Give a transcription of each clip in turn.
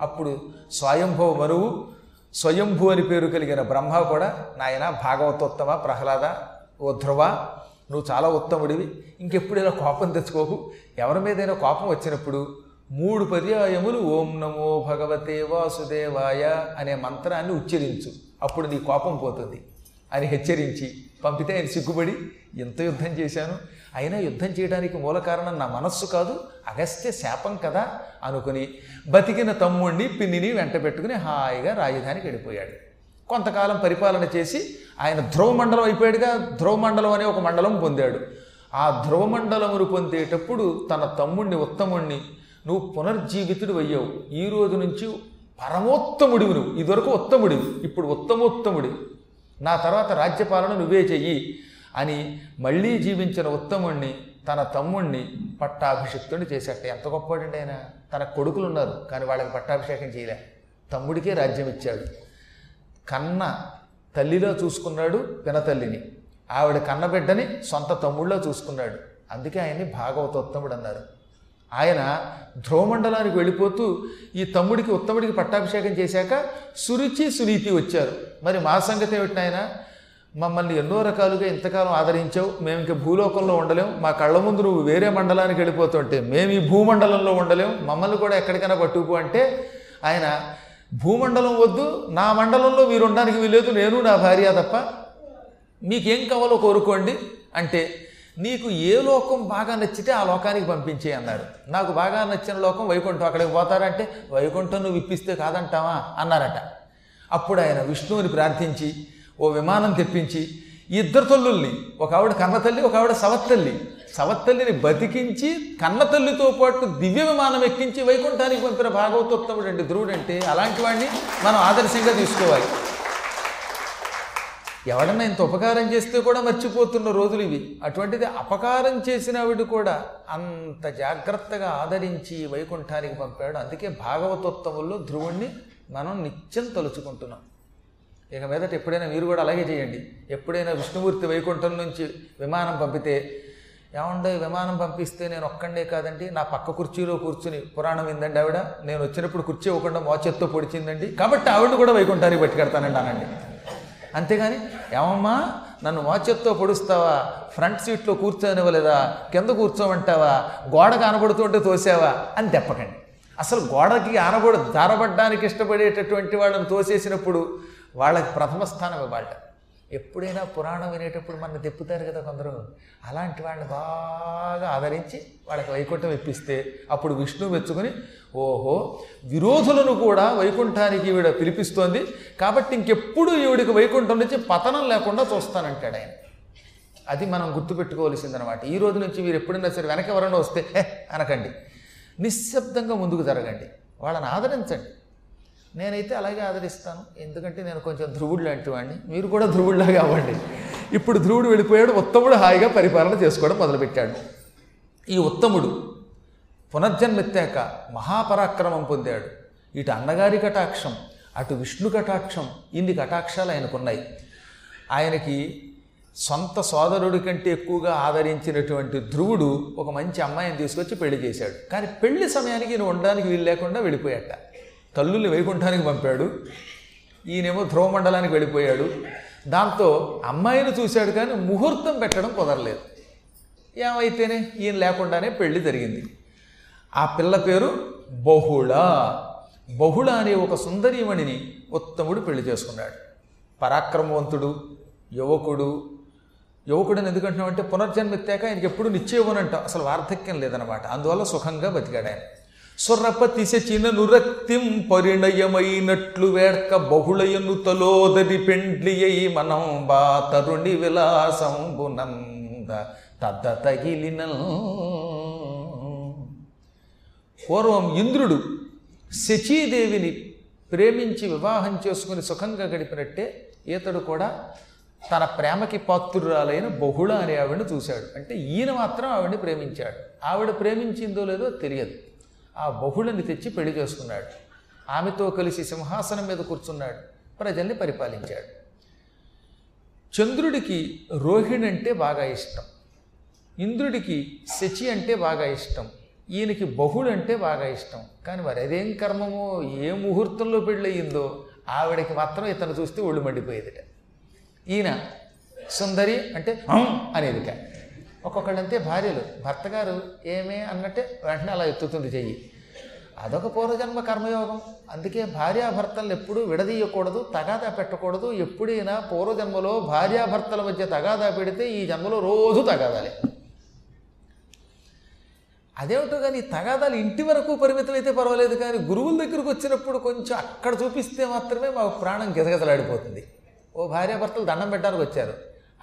అప్పుడు స్వయంభవ వరువు స్వయంభూ అని పేరు కలిగిన బ్రహ్మ కూడా నాయన భాగవతోత్తమ ప్రహ్లాద ఓ ధ్రువ నువ్వు చాలా ఉత్తముడివి. ఇంకెప్పుడైనా కోపం తెచ్చుకోకు. ఎవరి మీదైనా కోపం వచ్చినప్పుడు మూడు పర్యాయములు ఓం నమో భగవతే వాసుదేవాయ అనే మంత్రాన్ని ఉచ్చరించు. అప్పుడు నీ కోపం పోతుంది. అని హెచ్చరించి పంపితే ఆయన సిగ్గుపడి ఎంత యుద్ధం చేశాను? అయినా యుద్ధం చేయడానికి మూల కారణం నా మనస్సు కాదు అగస్త్య శాపం కదా అనుకుని బతికిన తమ్ముణ్ణి పిన్నిని వెంట పెట్టుకుని హాయిగా రాజధానికి వెళ్ళిపోయాడు. కొంతకాలం పరిపాలన చేసి ఆయన ధ్రువ మండలం అయిపోయాడుగా. ధ్రువ మండలం అనే ఒక మండలం పొందాడు. ఆ ధ్రువ మండలమును పొందేటప్పుడు తన తమ్ముణ్ణి ఉత్తముణ్ణి నువ్వు పునర్జీవితుడు అయ్యావు. ఈ రోజు నుంచి పరమోత్తముడివి నువ్వు. ఇదివరకు ఉత్తముడివి. ఇప్పుడు ఉత్తమోత్తముడివి. నా తర్వాత రాజ్యపాలన నువ్వే చెయ్యి అని మళ్ళీ జీవించిన ఉత్తముణ్ణి తన తమ్ముణ్ణి పట్టాభిషిక్తుడిని చేశాట ఎంత గొప్పవాడండి ఆయన. తన కొడుకులు ఉన్నారు కానీ వాళ్ళకి పట్టాభిషేకం చేయలే. తమ్ముడికే రాజ్యం ఇచ్చాడు. కన్న తల్లిలో చూసుకున్నాడు పినతల్లిని ఆవిడ కన్నబిడ్డని సొంత తమ్ముళ్ళలో చూసుకున్నాడు. అందుకే ఆయన్ని భాగవతోత్తముడు అన్నారు. ఆయన ధ్రువమండలానికి వెళ్ళిపోతూ ఈ తమ్ముడికి ఉత్తముడికి పట్టాభిషేకం చేశాక సురుచి సునీతి వచ్చారు. మరి మా సంగతి ఏమిటి ఆయన మమ్మల్ని ఎన్నో రకాలుగా ఇంతకాలం ఆదరించావు. మేము ఇంకా భూలోకంలో ఉండలేం. మా కళ్ళ ముందు నువ్వు వేరే మండలానికి వెళ్ళిపోతుంటే మేము ఈ భూమండలంలో ఉండలేం. మమ్మల్ని కూడా ఎక్కడికైనా పట్టుకుపో అంటే ఆయన భూమండలం వద్దు నా మండలంలో మీరు ఉండడానికి వీలేదు నేను నా భార్య తప్ప మీకేం కావాలో కోరుకోండి అంటే నీకు ఏ లోకం బాగా నచ్చితే ఆ లోకానికి పంపించే అన్నారు నాకు బాగా నచ్చిన లోకం వైకుంఠం అక్కడికి పోతారంటే వైకుంఠం నువ్వు ఇప్పిస్తే కాదంటావా? అన్నారట. అప్పుడు ఆయన విష్ణువుని ప్రార్థించి ఓ విమానం తెప్పించి ఇద్దరు తల్లుల్ని ఒక ఆవిడ కన్నతల్లి ఒక ఆవిడ సవత్తల్లి సవత్తల్లిని బతికించి కన్నతల్లితో పాటు దివ్య విమానం ఎక్కించి వైకుంఠానికి పంపిన భాగవతోత్తముడు అండి. ధ్రువుడు అంటే అలాంటి వాడిని మనం ఆదర్శంగా తీసుకోవాలి. ఎవడన్నా ఇంత ఉపకారం చేస్తే కూడా మర్చిపోతున్న రోజులు ఇవి. అటువంటిది అపకారం చేసిన ఆవిడ కూడా అంత జాగ్రత్తగా ఆదరించి వైకుంఠానికి పంపాడు. అందుకే భాగవతోత్తముల్లో ధ్రువుణ్ణి మనం నిత్యం తలుచుకుంటున్నాం. ఇక మీదట ఎప్పుడైనా మీరు కూడా అలాగే చేయండి. ఎప్పుడైనా విష్ణుమూర్తి వైకుంఠం నుంచి విమానం పంపితే ఏమండే విమానం పంపిస్తే నేను ఒక్కడే కాదండి నా పక్క కుర్చీలో కూర్చుని పురాణం ఏందండి ఆవిడ నేను వచ్చినప్పుడు కుర్చీ ఇవ్వకుండా మోచెత్తో పొడిచిందండి. కాబట్టి ఆవిడని కూడా వైకుంఠానికి పెట్టుకెడతానండి అనండి. అంతేగాని ఏమమ్మా నన్ను మోచెత్తో పొడుస్తావా? ఫ్రంట్ సీట్లో కూర్చోనివ్వలేదా? కింద కూర్చోమంటావా? గోడ కనబడుతుంటే తోసావా? అని తెప్పకండి. అసలు గోడకి ఆనబడు దారబడ్డానికి ఇష్టపడేటటువంటి వాళ్ళని తోసేసినప్పుడు వాళ్ళకి ప్రథమ స్థానం ఇవ్వాలి. ఎప్పుడైనా పురాణం వినేటప్పుడు మన తెప్పుతారు కదా కొందరు. అలాంటి వాళ్ళని బాగా ఆదరించి వాళ్ళకి వైకుంఠం ఇప్పిస్తే అప్పుడు విష్ణువు మెచ్చుకొని ఓహో విరోధులను కూడా వైకుంఠానికి ఈవిడ పిలిపిస్తోంది. కాబట్టి ఇంకెప్పుడు ఈవిడికి వైకుంఠం నుంచి పతనం లేకుండా చూస్తానంటాడు ఆయన. అది మనం గుర్తుపెట్టుకోవాల్సిందనమాట. ఈ రోజు నుంచి మీరు ఎప్పుడైనా సరే వెనక ఎవరైనా వస్తే అనకండి. నిశ్శబ్దంగా ముందుకు జరగండి. వాళ్ళని ఆదరించండి. నేనైతే అలాగే ఆదరిస్తాను. ఎందుకంటే నేను కొంచెం ధ్రువుడు లాంటి వాడిని. మీరు కూడా ధ్రువుడిలాగా అవ్వండి. ఇప్పుడు ధ్రువుడు వెళ్ళిపోయాడు. ఉత్తముడు హాయిగా పరిపాలన చేసుకోవడం మొదలుపెట్టాడు. ఈ ఉత్తముడు పునర్జన్మెత్తాక మహాపరాక్రమం పొందాడు. ఇటు అన్నగారి కటాక్షం అటు విష్ణు కటాక్షం ఇన్ని కటాక్షాలు ఆయనకున్నాయి. ఆయనకి సొంత సోదరుడి కంటే ఎక్కువగా ఆదరించినటువంటి ధ్రువుడు ఒక మంచి అమ్మాయిని తీసుకొచ్చి పెళ్ళి చేశాడు. కానీ పెళ్ళి సమయానికి ఈయన ఉండడానికి వీలు లేకుండా వెళ్ళిపోయాట తల్లుల్ని వైకుంఠానికి పంపాడు. ఈయనేమో ధ్రువ మండలానికి వెళ్ళిపోయాడు. దాంతో అమ్మాయిని చూశాడు కానీ ముహూర్తం పెట్టడం కుదరలేదు. ఏమైతేనే? ఈయన లేకుండానే పెళ్ళి జరిగింది. ఆ పిల్ల పేరు బహుళ. బహుళ అనే ఒక సుందరీమణిని ఉత్తముడు పెళ్ళి చేసుకున్నాడు. పరాక్రమవంతుడు యువకుడు. యువకుడిని ఎందుకంటున్నామంటే పునర్జన్మెత్తాక ఆయనకి ఎప్పుడు అంట అసలు వార్ధక్యం లేదనమాట అందువల్ల సుఖంగా బతికాడు ఆయన సుర్రపతిశ చిన్న రక్తిం పరిణయమైనట్లు వేడ్క బహుళయను తలోదరి పెండ్లియై మనం బా తరుణి విలాసంబునంద తద్ద తగిలిన పూర్వం ఇంద్రుడు శచీదేవిని ప్రేమించి వివాహం చేసుకుని సుఖంగా గడిపినట్టే ఈతడు కూడా తన ప్రేమకి పాత్రురాలైన బహుళ అనే ఆవిడని చూశాడు. అంటే ఈయన మాత్రం ఆవిడని ప్రేమించాడు. ఆవిడ ప్రేమించిందో లేదో తెలియదు. ఆ బహుళని తెచ్చి పెళ్ళి చేసుకున్నాడు. ఆమెతో కలిసి సింహాసనం మీద కూర్చున్నాడు. ప్రజల్ని పరిపాలించాడు. చంద్రుడికి రోహిణి అంటే బాగా ఇష్టం. ఇంద్రుడికి శచి అంటే బాగా ఇష్టం. ఈయనకి బహుళ అంటే బాగా ఇష్టం. కానీ మరి అదేం కర్మమో ఏ ముహూర్తంలో పెళ్ళయిందో ఆవిడకి మాత్రం ఇతను చూస్తే ఒళ్ళు మండిపోయేదిట. ఈయన సుందరి అంటే అనేది అనేదిట. ఒక్కొక్కళ్ళంతే భార్యలు. భర్త గారు ఏమే అన్నట్టే వెంటనే అలా ఎత్తుతుంది చెయ్యి. అదొక పూర్వజన్మ కర్మయోగం. అందుకే భార్యాభర్తలను ఎప్పుడూ విడదీయకూడదు తగాదా పెట్టకూడదు. ఎప్పుడైనా పూర్వజన్మలో భార్యాభర్తల మధ్య తగాదా పెడితే ఈ జన్మలో రోజు తగాదాలే. అదేమిటో కానీ తగాదాలు ఇంటి వరకు పరిమితం అయితే పర్వాలేదు కానీ గురువుల దగ్గరకు వచ్చినప్పుడు కొంచెం అక్కడ చూపిస్తే మాత్రమే మాకు ప్రాణం గెదగెదలాడిపోతుంది ఓ భార్యాభర్తలు దండం పెట్టడానికి వచ్చారు.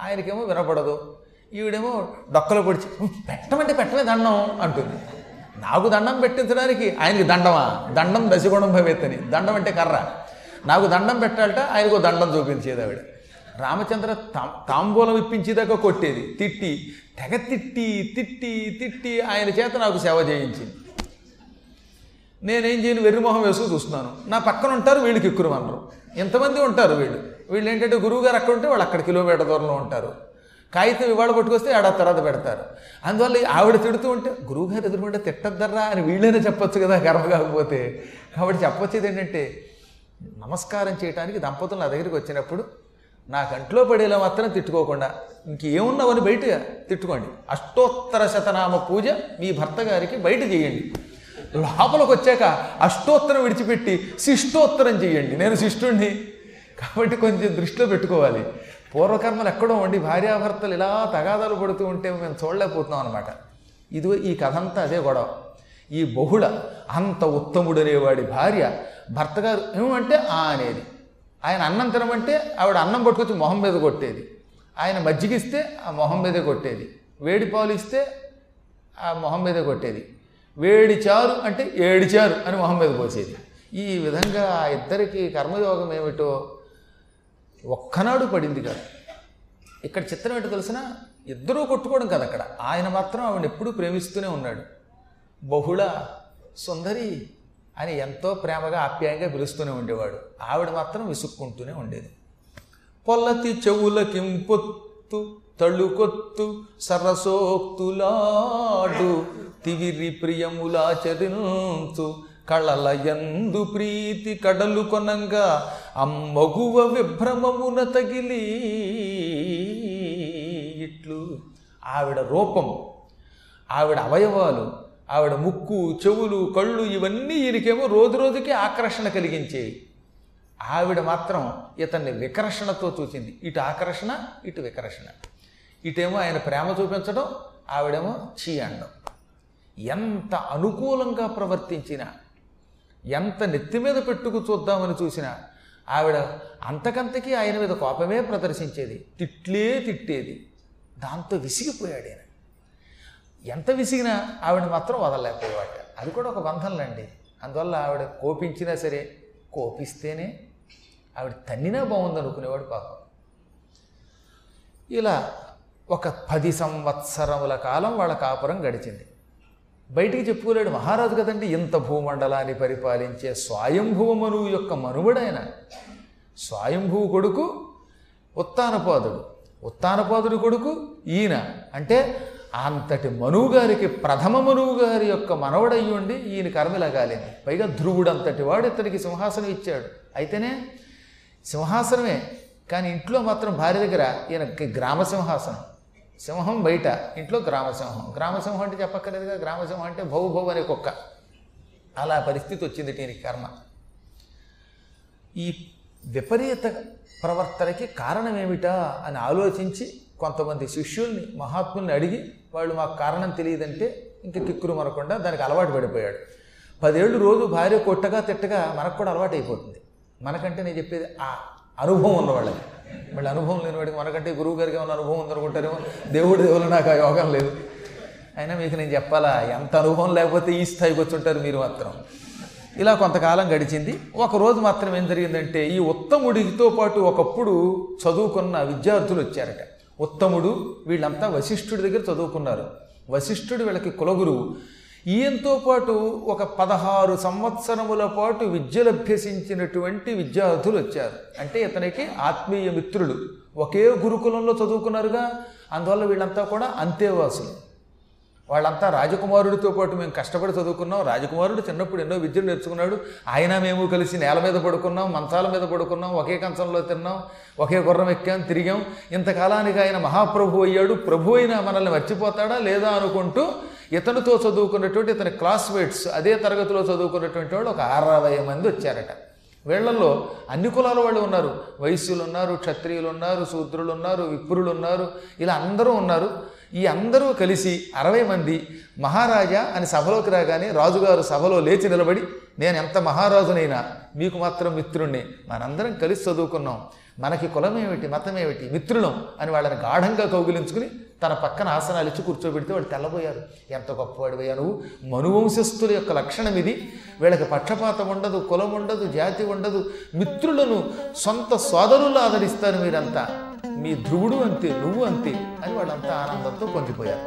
ఆయనకేమో వినపడదు. ఈవిడేమో డొక్కలు పొడిచి పెట్టమంటే పెట్టమే దండం అంటుంది. నాకు దండం పెట్టించడానికి ఆయనకి దండమా? దండం దశగుణం భవేత్తని. దండం అంటే కర్ర. నాకు దండం పెట్టాలట ఆయనకు దండం చూపించేది ఆవిడ. రామచంద్ర తాంబూలం ఇప్పించేదాకా కొట్టేది. తిట్టి తెగ తిట్టి తిట్టి తిట్టి ఆయన చేత నాకు సేవ చేయించింది. నేనేం చేయను? వెర్రిమొహం వేసుకు చూస్తున్నాను. నా పక్కన ఉంటారు వీళ్ళకి ఎక్కురు అనరు ఎంతమంది ఉంటారు వీళ్ళు. వీళ్ళు ఏంటంటే గురువు గారు అక్కడ ఉంటే వాళ్ళు అక్కడ కిలోమీటర్ దూరంలో ఉంటారు. కాగితం ఇవాళ పట్టుకొస్తే ఆడ తర్వాత పెడతారు. అందువల్ల ఆవిడ తిడుతూ ఉంటే గురువుగారు ఎదురుకుంటే తిట్టద్దర్రా అని వీళ్ళైనా చెప్పొచ్చు కదా గర్వ కాకపోతే. కాబట్టి చెప్పొచ్చేది ఏంటంటే నమస్కారం చేయడానికి దంపతులు నా దగ్గరికి వచ్చినప్పుడు నా కంట్లో పడేలా మాత్రం తిట్టుకోకుండా ఇంకేమున్నావని బయట తిట్టుకోండి. అష్టోత్తర శతనామ పూజ మీ భర్త గారికి బయట చేయండి. లోపలికి వచ్చాక అష్టోత్తరం విడిచిపెట్టి శిష్టోత్తరం చేయండి. నేను శిష్టుణ్ణి. కాబట్టి కొంచెం దృష్టిలో పెట్టుకోవాలి. పూర్వకర్మలు ఎక్కడో ఉండి భార్యాభర్తలు ఇలా తగాదాలు పడుతూ ఉంటే మేము చూడలేకపోతున్నాం అనమాట ఇది ఈ కథ అంతా అదే గొడవ. ఈ బహుళ అంత ఉత్తముడనేవాడి భార్య భర్త గారు ఏమంటే ఆ అనేది. ఆయన అన్నం తినమంటే ఆవిడ అన్నం పట్టుకొచ్చి మొహం మీద కొట్టేది. ఆయన మజ్జిగిస్తే ఆ మొహం మీదే కొట్టేది. వేడి పాలు ఇస్తే ఆ మొహం మీదే కొట్టేది. వేడి చారు అంటే ఏడి చారు అని మొహం మీద పోసేది. ఈ విధంగా ఆ ఇద్దరికి కర్మయోగం ఏమిటో ఒక్కనాడు పడింది కాదు. ఇక్కడ చిత్రం ఏంటో తెలిసిన ఇద్దరూ కొట్టుకోవడం కాదు అక్కడ. ఆయన మాత్రం ఆవిడ ఎప్పుడూ ప్రేమిస్తూనే ఉన్నాడు. బహుళ సుందరి అని ఎంతో ప్రేమగా ఆప్యాయంగా పిలుస్తూనే ఉండేవాడు. ఆవిడ మాత్రం విసుక్కుంటూనే ఉండేది. పొల్లతి చెవులకింపొత్తు తళుకొత్తు సరసోక్తులాడు తివిరి ప్రియములాచరించు కళల ఎందు ప్రీతి కడలు కొనంగా అమ్మగువ విభ్రమమున తగిలి ఇట్లు. ఆవిడ రూపం ఆవిడ అవయవాలు ఆవిడ ముక్కు చెవులు కళ్ళు ఇవన్నీ ఈయనకేమో రోజు రోజుకి ఆకర్షణ కలిగించేవి ఆవిడ మాత్రం ఇతన్ని వికర్షణతో చూసింది. ఇటు ఆకర్షణ ఇటు వికర్షణ. ఇటేమో ఆయన ప్రేమ చూపించడం ఆవిడేమో చీ అనడం ఎంత అనుకూలంగా ప్రవర్తించినా ఎంత నెత్తి మీద పెట్టుకు చూద్దామని చూసినా ఆవిడ అంతకంతకీ ఆయన మీద కోపమే ప్రదర్శించేది. తిట్లే తిట్టేది. దాంతో విసిగిపోయాడు ఆయన ఎంత విసిగినా ఆవిడ మాత్రం వదలలేకపోయేవాట. అది కూడా ఒక బంధంలండి అందువల్ల ఆవిడ కోపించినా సరే కోపిస్తేనే ఆవిడ తన్నినా బాగుంది అనుకునేవాడు పాపం. ఇలా ఒక పది సంవత్సరముల కాలం వాళ్ళ కాపురం గడిచింది. బయటికి చెప్పుకోలేడు మహారాజు కదండి ఇంత భూమండలాన్ని పరిపాలించే స్వయంభువ మనువు యొక్క మనువుడైన స్వయంభువు కొడుకు ఉత్తానపాదుడు. ఉత్తానపాదుడి కొడుకు ఈయన. అంటే అంతటి మనువు గారికి ప్రథమ మనువు గారి యొక్క మనవడయ్యుండి ఈయన కర్మలగాలింది. పైగా ధ్రువుడు అంతటి వాడు ఇతనికి సింహాసనం ఇచ్చాడు. అయితేనే సింహాసనమే. కానీ ఇంట్లో మాత్రం భార్య దగ్గర ఈయన గ్రామ సింహాసనం. సింహం బయట ఇంట్లో గ్రామసింహం. గ్రామసింహం అంటే చెప్పక్కర్లేదుగా గ్రామసింహం అంటే భౌ భౌ అనే కుక్క. అలా పరిస్థితి వచ్చింది దీనికి కర్మ. ఈ విపరీత ప్రవర్తనకి కారణం ఏమిటా అని ఆలోచించి కొంతమంది శిష్యుల్ని మహాత్ముల్ని అడిగి వాళ్ళు మాకు కారణం తెలియదంటే ఇంక కిక్కురు మరకుండా దానికి అలవాటు పడిపోయాడు. పదేళ్ళు రోజు భార్య కొట్టగా తిట్టగా మనకు కూడా అలవాటు అయిపోతుంది మనకంటే నేను చెప్పేది ఆ అనుభవం ఉన్నవాళ్ళకి. వాళ్ళకి అనుభవం లేని వాడికి మనకంటే గురువు గారికి ఏమైనా అనుభవం ఉందనుకుంటారేమో? దేవుడి దేవుడు నాకు ఆ యోగం లేదు. అయినా మీకు నేను చెప్పాలా ఎంత అనుభవం లేకపోతే ఈ స్థాయికి వచ్చి ఉంటారు మీరు మాత్రం. ఇలా కొంతకాలం గడిచింది. ఒకరోజు మాత్రం ఏం జరిగిందంటే ఈ ఉత్తముడితో పాటు ఒకప్పుడు చదువుకున్న విద్యార్థులు వచ్చారట. ఉత్తముడు వీళ్ళంతా వశిష్ఠుడి దగ్గర చదువుకున్నారు. వశిష్ఠుడు వీళ్ళకి కులగురువు. ఈయంతో పాటు ఒక పదహారు సంవత్సరముల పాటు విద్యలభ్యసించినటువంటి విద్యార్థులు వచ్చారు. అంటే ఇతనికి ఆత్మీయ మిత్రులు. ఒకే గురుకులంలో చదువుకున్నారుగా అందువల్ల వీళ్ళంతా కూడా అంతేవాసులు వాళ్ళంతా రాజకుమారుడితో పాటు మేము కష్టపడి చదువుకున్నాం. రాజకుమారుడు చిన్నప్పుడు ఎన్నో విద్యలు నేర్చుకున్నాడు. ఆయన మేము కలిసి నేల మీద పడుకున్నాం మంచాల మీద పడుకున్నాం ఒకే కంచంలో తిన్నాం ఒకే గుర్రం ఎక్కాం తిరిగాం. ఇంతకాలానికి ఆయన మహాప్రభు అయ్యాడు. ప్రభు అయినా మనల్ని మర్చిపోతాడా లేదా అనుకుంటూ ఇతనితో చదువుకున్నటువంటి ఇతని క్లాస్మేట్స్ అదే తరగతిలో చదువుకున్నటువంటి వాళ్ళు ఒక అరవై మంది వచ్చారట. వీళ్ళల్లో అన్ని కులాల వాళ్ళు ఉన్నారు. వైశ్యులు ఉన్నారు క్షత్రియులు ఉన్నారు శూద్రులు ఉన్నారు విప్రులు ఉన్నారు ఇలా అందరూ ఉన్నారు. ఈ అందరూ కలిసి అరవై మంది మహారాజా అని సభలోకి రాగానే రాజుగారు సభలో లేచి నిలబడి నేను ఎంత మహారాజునైనా మీకు మాత్రం మిత్రుణ్ణి. మనందరం కలిసి చదువుకున్నాం. మనకి కులం ఏమిటి మతం ఏమిటి మిత్రులం అని వాళ్ళని గాఢంగా కౌగిలించుకుని తన పక్కన ఆసనాలు ఇచ్చి కూర్చోబెడితే వాళ్ళు తెల్లబోయారు. ఎంత గొప్పవాడివయ్యా నువ్వు. మనువంశస్థుల యొక్క లక్షణం ఇది వీళ్ళకి పక్షపాతం ఉండదు కులం ఉండదు జాతి ఉండదు. మిత్రులను సొంత సోదరులు ఆదరిస్తారు మీరంతా. మీ ధ్రువుడు అంతే నువ్వు అంతే అని వాళ్ళంతా ఆనందంతో పొందిపోయారు